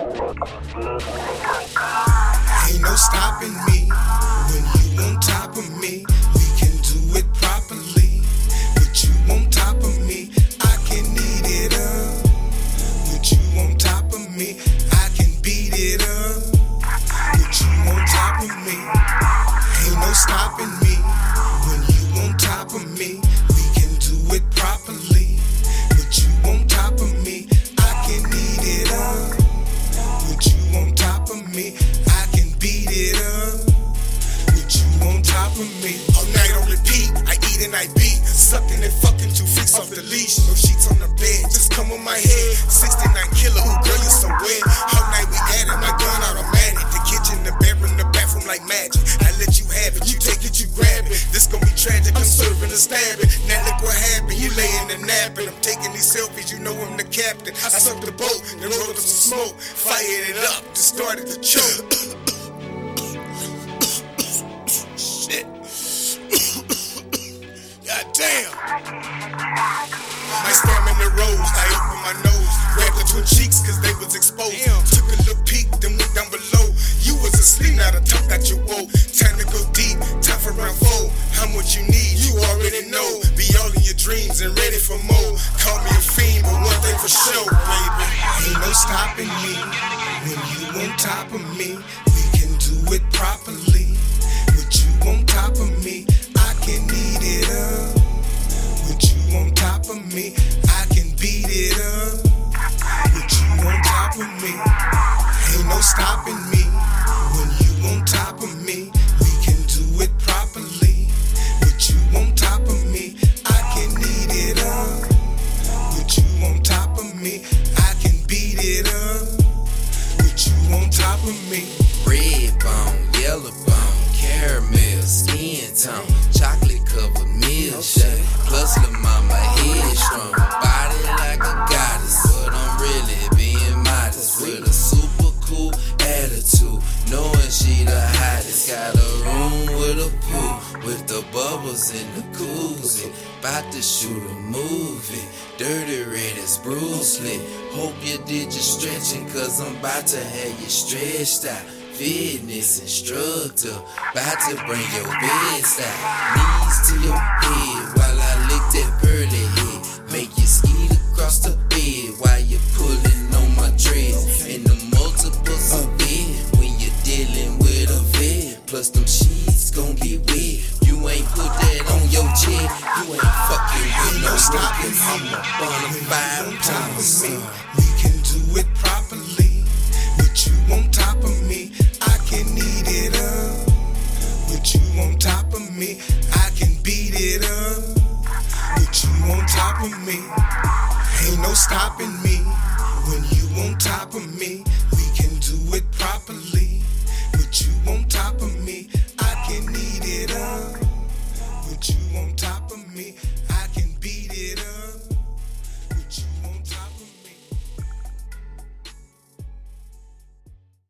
Ain't no stopping me when you on top of me. We can do it properly. With you on top of me, I can eat it up. With you on top of me, I can beat it up. With you on top of me, ain't no stopping me me, all night on repeat. I eat and I beat, sucking and fucking two freaks off the leash. No sheets on the bed, just come on my head. 69 killer, ooh girl you so wet. All night we at it, my gun automatic. The kitchen, the bedroom, the bathroom like magic. I let you have it, you take it, you grab it. This gon' be tragic, I'm serving and stabbing. Now look what happened, you laying in a nap and napping. I'm taking these selfies, you know I'm the captain. I sucked the boat, then rolled up some smoke, fired it up, just started to choke. Shit. God damn. My stamina rose, I opened my nose, grabbed the twin cheeks cause they was exposed. Took a little peek, then went down below. You was asleep, now the tongue got you woke. Time to go deep, time for round four. How much you need, you already know. Be all in your dreams and ready for more. Call me a fiend, but one thing for sure, baby. Ain't no stopping me when you on top of me. We can do it properly. On top of me, I can eat it up. With you on top of me, I can beat it up. With you on top of me, ain't no stopping me. When you on top of me, we can do it properly. With you on top of me, I can eat it up. With you on top of me, I can beat it up. With you on top of me. Red bone, yellow bone, caramel, skin tone, chocolate covered milkshake. Plus, the mama head strong, body like a goddess. But I'm really being modest with a super cool attitude. Knowing she the hottest, got a room with a pool with the bubbles in the koozie. About to shoot a movie, Durtee Red as Bruce Lee. Hope you did your stretching, cause I'm about to have you stretched out fitness instructor. About to bring your bedside knees to your head while I lick that pearly head. Make you skeet across the bed while you're pulling on my dreads. And the multiples of it when you're dealing with a vet. Plus them sheets gon' be wet. You ain't put that on your chest. You ain't fucking with no stopping. I'm a bonafide on top me, I can beat it up. but you on top of me, ain't no stopping me. When you on top of me, we can do it properly.